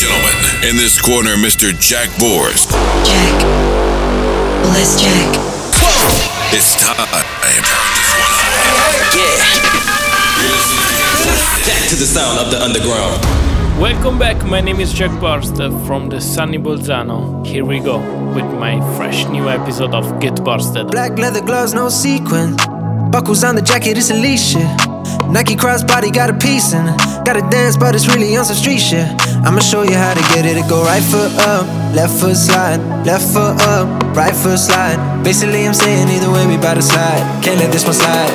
gentlemen, in this corner, Mr. Jack Borst. Jack. Let's Jack. It's time. Yeah. Back to the sound of the underground. Welcome back, my name is Jack Barster from the sunny Bolzano. Here we go with my fresh new episode of Get Barsted. Black leather gloves, no sequin. Buckles on the jacket, it's Alicia. Nike crossbody got a piece in it. Gotta dance, but it's really on some street shit. I'ma show you how to get it. It go right foot up, left foot slide, left foot up, right foot slide. Basically, I'm saying either way, we bout to slide. Can't let this one slide.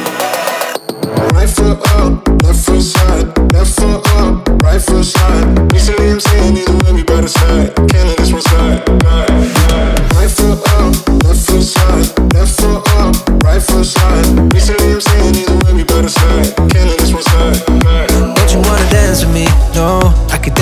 Right foot up, left foot slide, left foot up, right foot slide. Basically, I'm saying either way, we better slide. Can't let this one slide.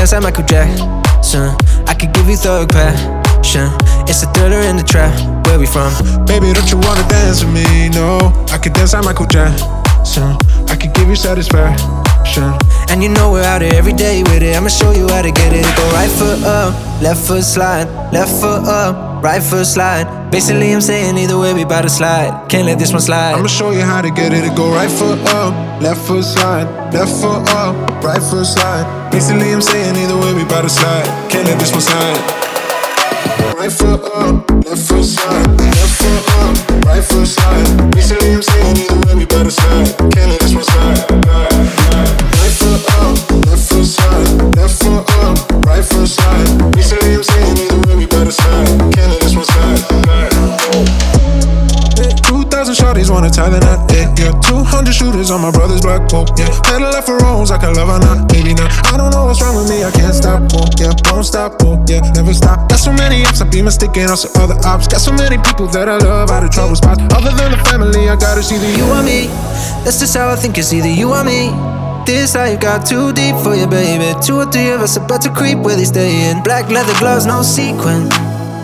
Dance like Michael Jackson. I could give you thug passion. It's a thriller in the trap. Where we from? Baby, don't you wanna dance with me? No, I could dance like Michael Jackson. I could give you satisfaction. And you know we're out here every day with it. I'ma show you how to get it. Go right foot up, left foot slide, left foot up, right foot slide. Basically, I'm saying either way, we bout to slide. Can't let this one slide. I'ma show you how to get it. to go right foot up, left foot slide, left foot up, right foot slide. Basically, I'm saying either way, we bout to slide. Can't let this one slide. Right foot up, left foot slide, left foot up, right foot slide. Basically, I'm saying either way, we better slide. Can't let this one slide. Right foot up, left foot slide, left foot up, right foot slide. Basically, I'm saying wanna tie the knot, yeah, yeah 200 shooters on my brother's block, oh, yeah Pedal left for Rose, I can love or not, maybe not I don't know what's wrong with me, I can't stop, oh, yeah Won't stop, oh, yeah, never stop Got so many apps, I be mistaken some other ops Got so many people that I love out of trouble spots Other than the family, I gotta see the you or me. That's just how I think it's either you or me. This life got too deep for you, baby. Two or three of us about to creep where they staying. Black leather gloves, no sequin.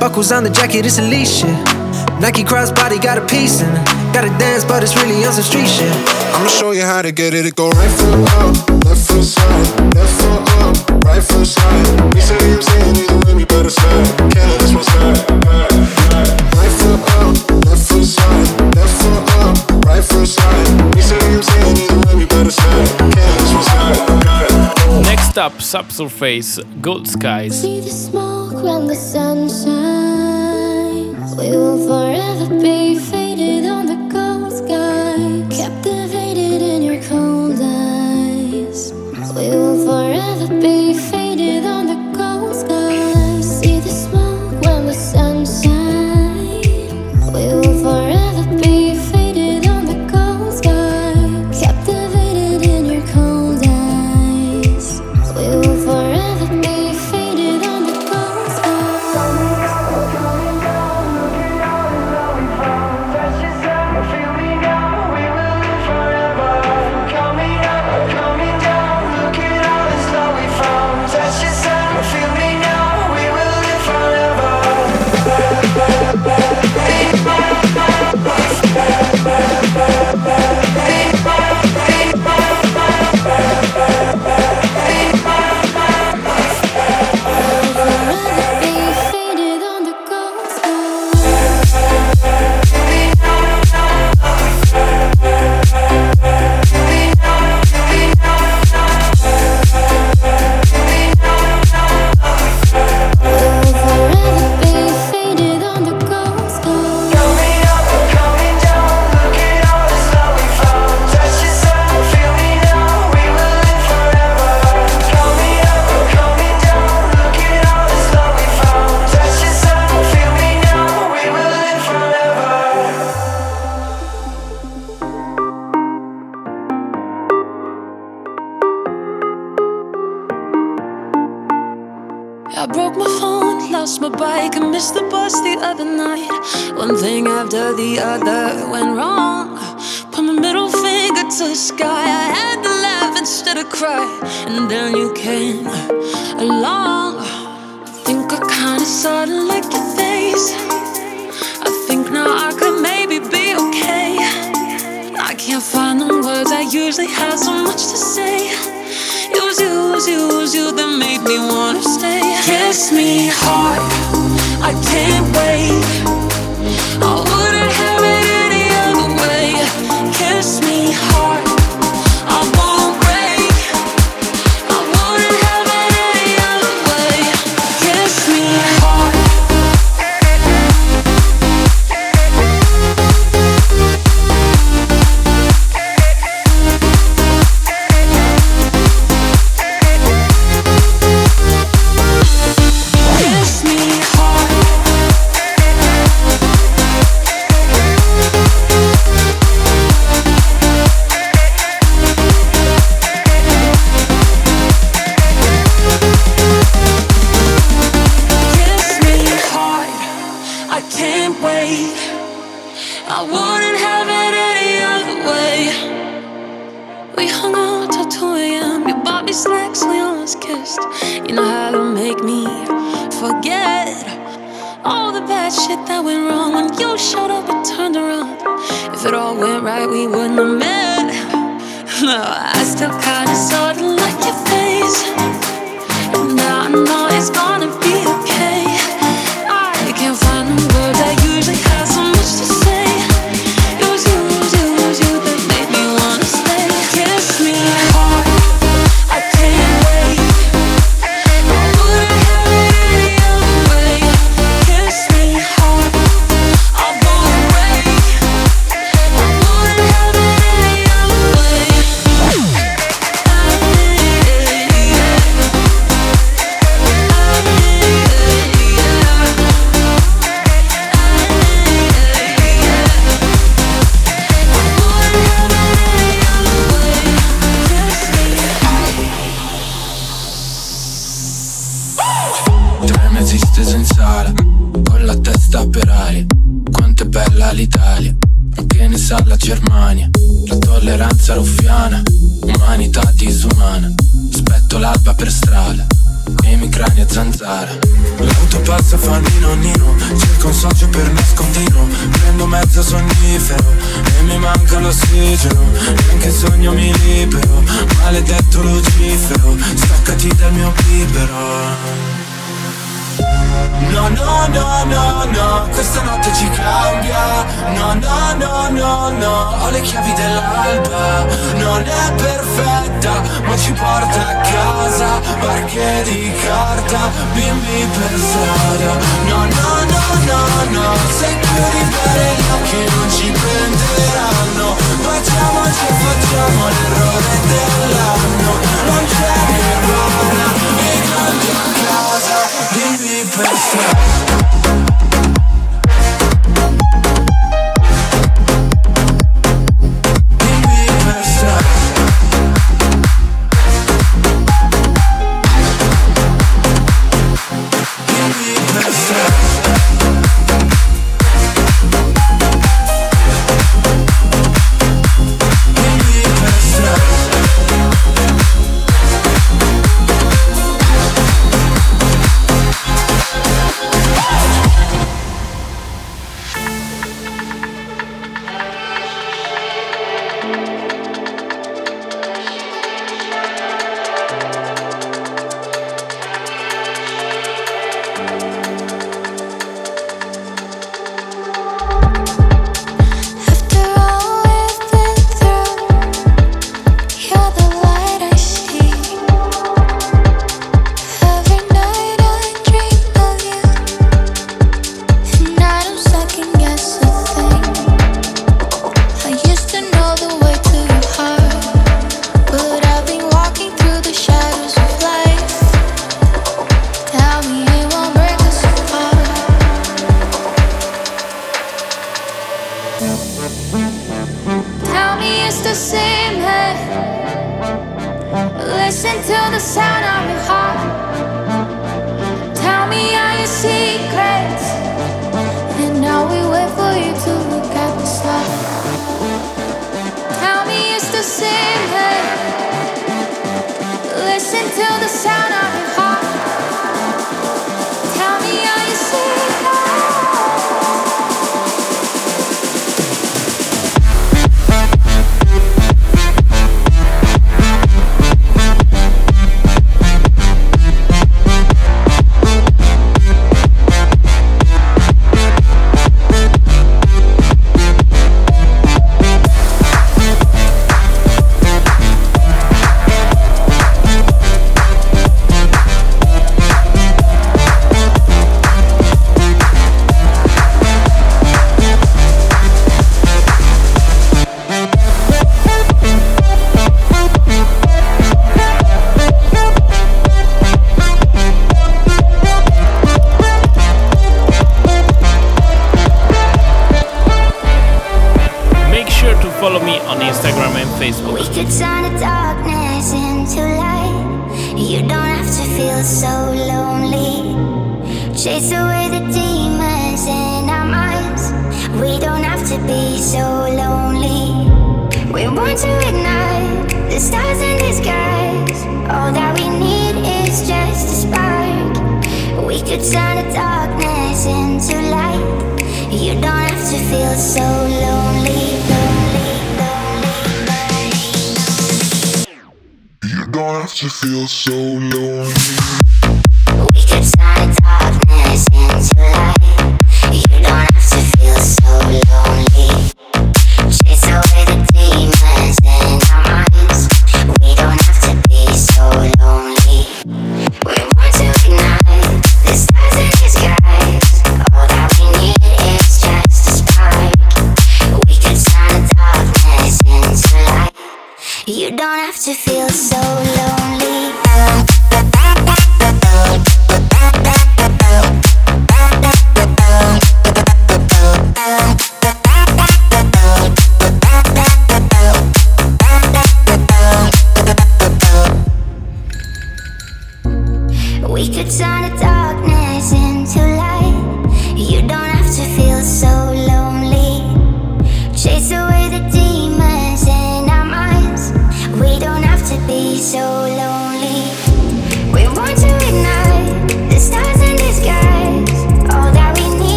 Buckles on the jacket, it's Alicia. Nike crossbody got a piece in it. Gotta dance, but it's really on some street shit. I'ma show you how to get it. It go right foot up, left foot slide, left foot up, right foot slide. Basically, I'm saying either way, we better slide. Can't let this one slide. Right foot up, left foot slide, left foot up, right foot slide. Basically, I'm saying either way, we better slide. Can't let this one slide. Next up, Subsurface, Gold Skies. See the smoke when the sun shines. We will forever be faded to the other went wrong. Put my middle finger to the sky. I had to laugh instead of cry. And then you came along. I think I kinda sorta like your face. I think now I could maybe be okay. I can't find the words, I usually have so much to say. It was you, it was you, it was you that made me wanna stay. Kiss me hard, I can't wait kiss me hard. libero Neanche sogno mi libero. Maledetto Lucifero. Staccati dal mio libero. No, no, no, no, no, questa notte ci cambia. No, no, no, no, no, ho le chiavi dell'alba. Non è perfetta, ma ci porta a casa. Barche di carta, bimbi per strada. No, no, no, no, no, sei più di ribella che non ci prenderanno. Facciamoci e facciamo l'errore dell'anno. Non c'è che mi cambia give me pressure. To feel so lonely. We turn darkness into light. You don't have to feel so lonely. Chase away the demons in our minds. We don't have to be so lonely. We want to ignite the stars in. All that we need is just a spark. We turn darkness into light. You don't have to feel so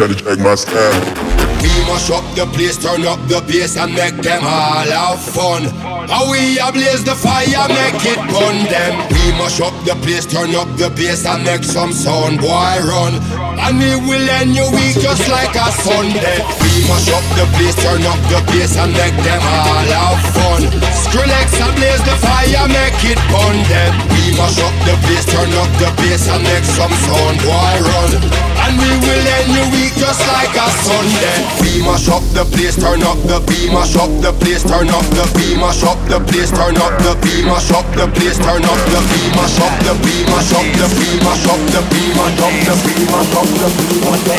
Try to check my style. We mash up the place, turn up the bass and make them all have fun. How we ablaze the fire, make it burn them. We mash up the place, turn up the bass and make some sound, boy run. And we will end your week just like a Sunday. We mash up the place, turn up the bass and make them all have fun. Skrillex ablaze the fire, make it burn them. We mash up the place, turn up the bass and make some sound, boy run. And we will end your week just like a Sunday. We mash up the place, turn up the B, mash up the place, turn up the B, mash up the place, turn up the B, mash up the place, turn up the B, mash up the B, mash up the B, mash up the B, mash up the B, mash up the B, mash up the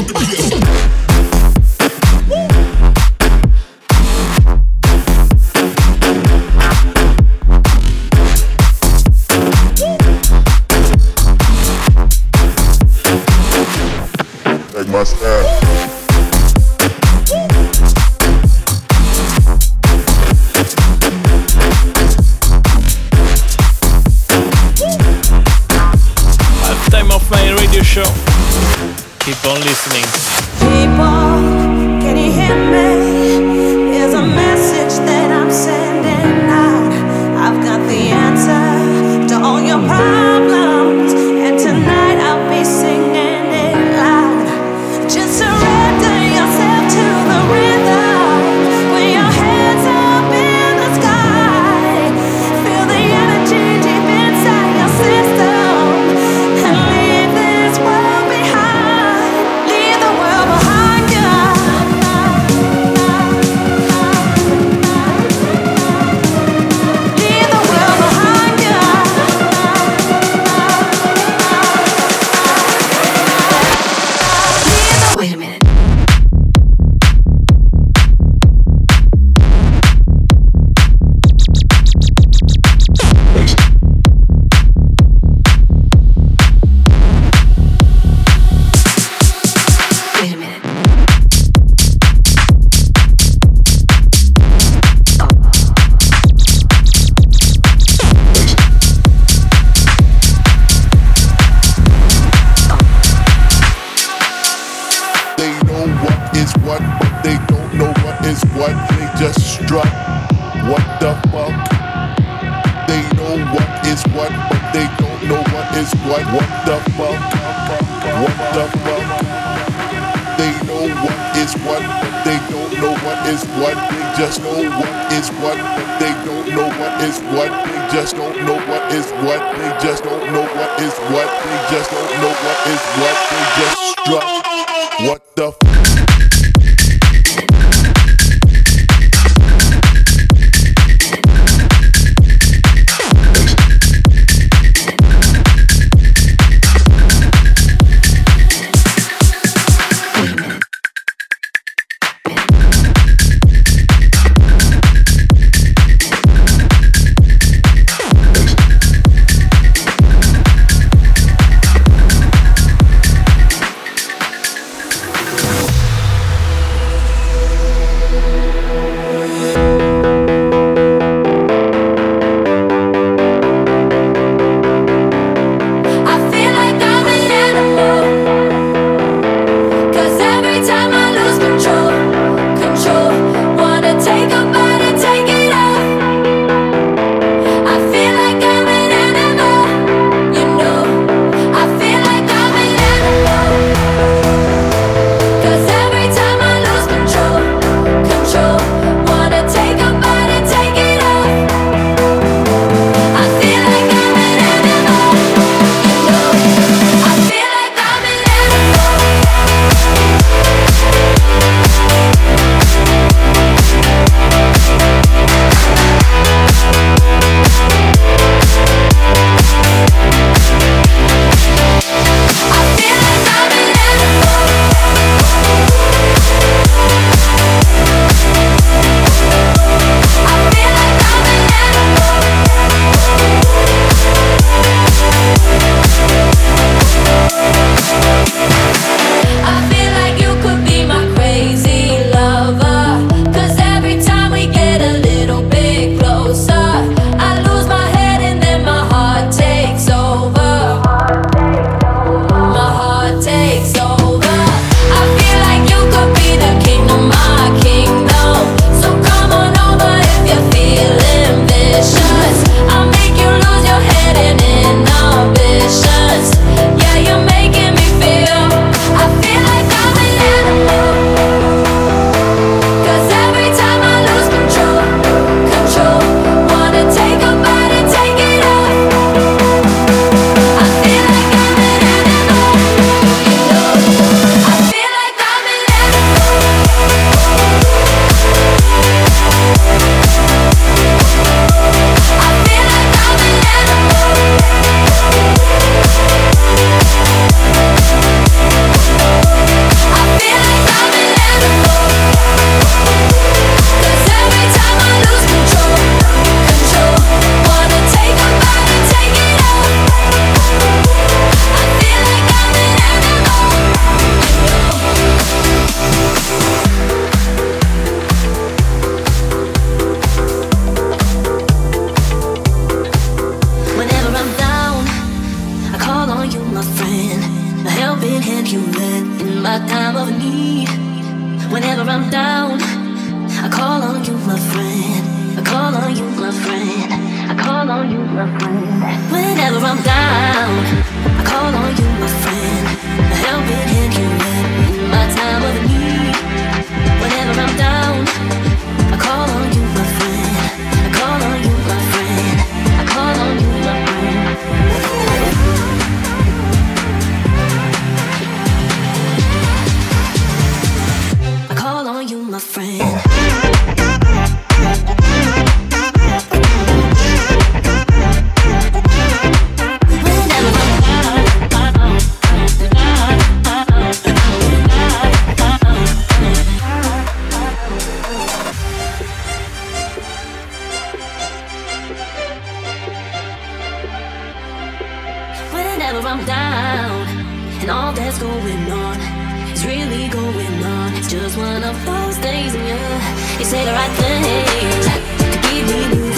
B. What the fuck? They know what is what, but they don't know what is what. What the fuck? What the fuck? They know what is what, but they don't know what is what. They just know what is what, but they don't know what is what. They just don't know what is what. They just don't know what is what. They just don't know what is what. They just strut. What the fuck? friend. I call on you, my friend. I call on you, my friend. going on. Just one of those days, and yeah, you say the right thing to give me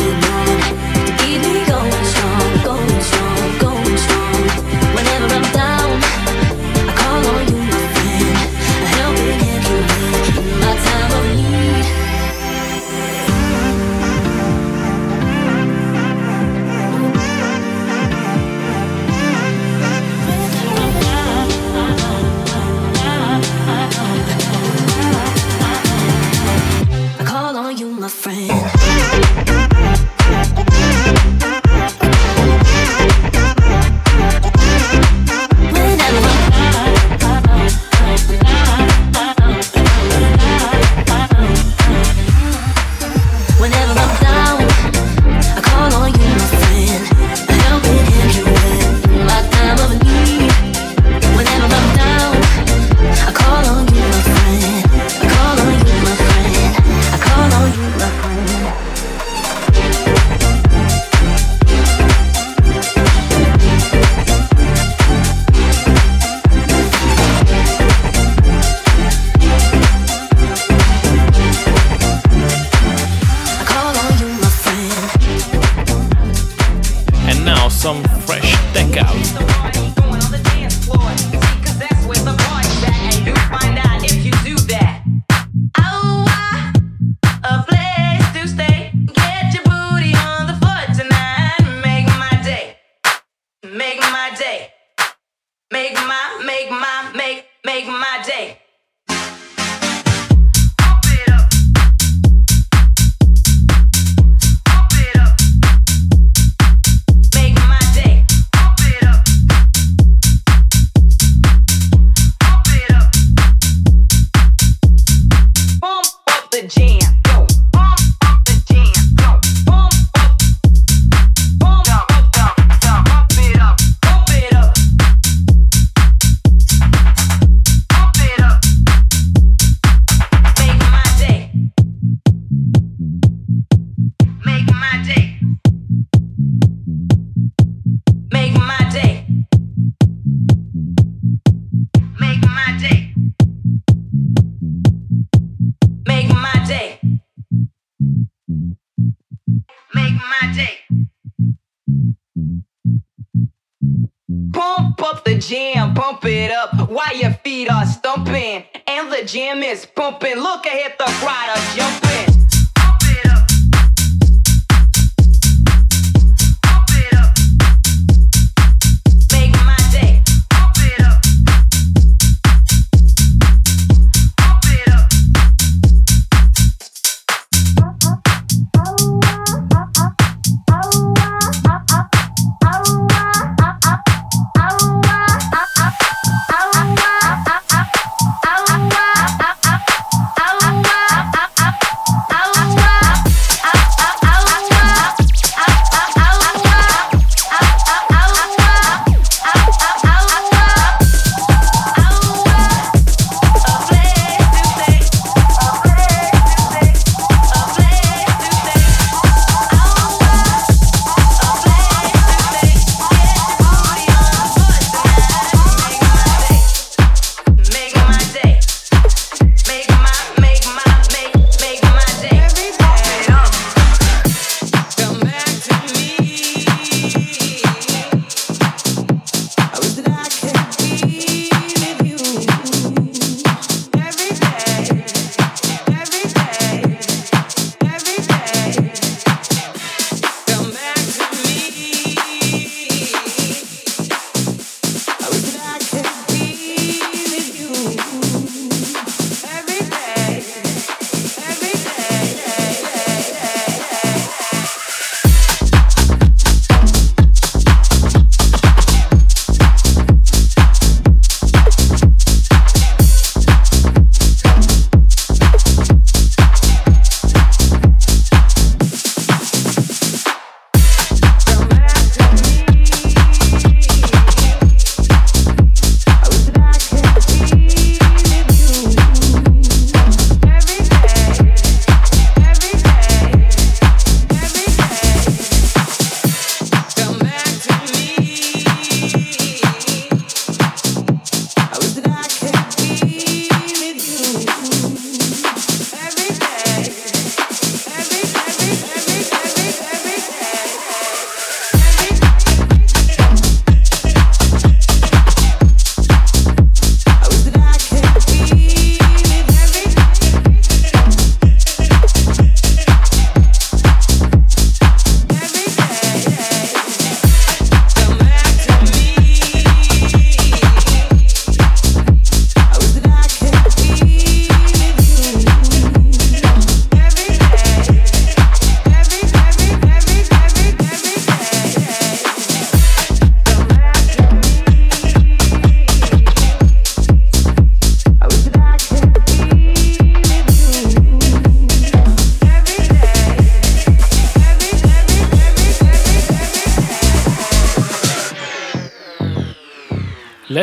pump it up while your feet are stumping and the gym is pumping. Look ahead, the crowd are jumping.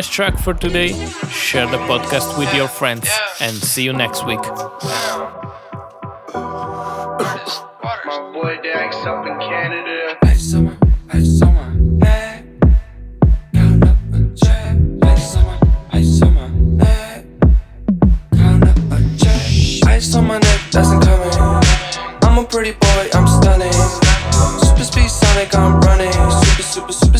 track for today, share the podcast with your friends, and see you next week. pretty boy, I'm stunning. Super speed Sonic, I'm running. Super, super, super.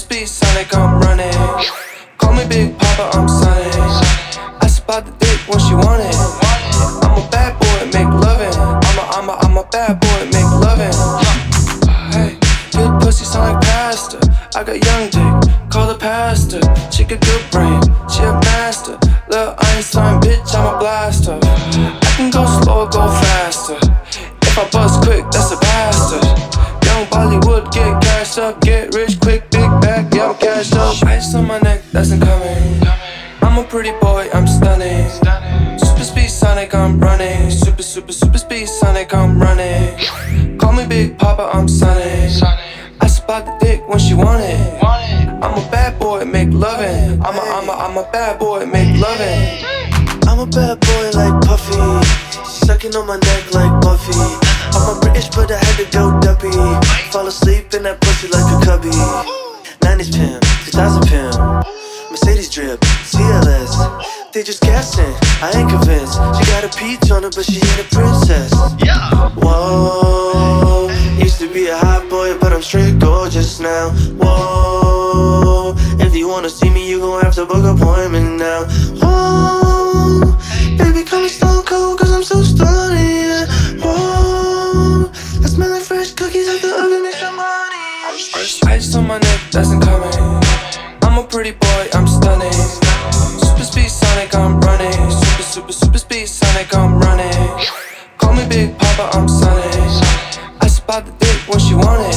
Super, super speed Sonic, I'm running. Call me Big Papa, I'm Sonic. I spot the dick when she want it. I'm a bad boy, make lovin'. I'm a, I'm a, I'm a bad boy, make lovin'. I'm a bad boy like Puffy. Sucking on my neck like Buffy. I'm a British, but I had to go duppy. Fall asleep in that pussy like a cubby. 90s pimp, 2000 pimp. Mercedes drip, CLS. They just guessing, I ain't convinced. She got a peach on her, but she ain't a princess. Yeah. Whoa. Used to be a hot boy, but I'm straight gorgeous now. Whoa. If you wanna see me, you gon' have to book an appointment now. Whoa. Baby, call me stone cold, cause I'm so stunning. Yeah. Whoa. I smell like fresh cookies at the oven, make some honey. Ice on my neck, that's incoming. I'm a pretty boy, Super, super, speed Sonic, I'm running. Call me Big Papa, I'm Sonic. I spot the dick when she want it.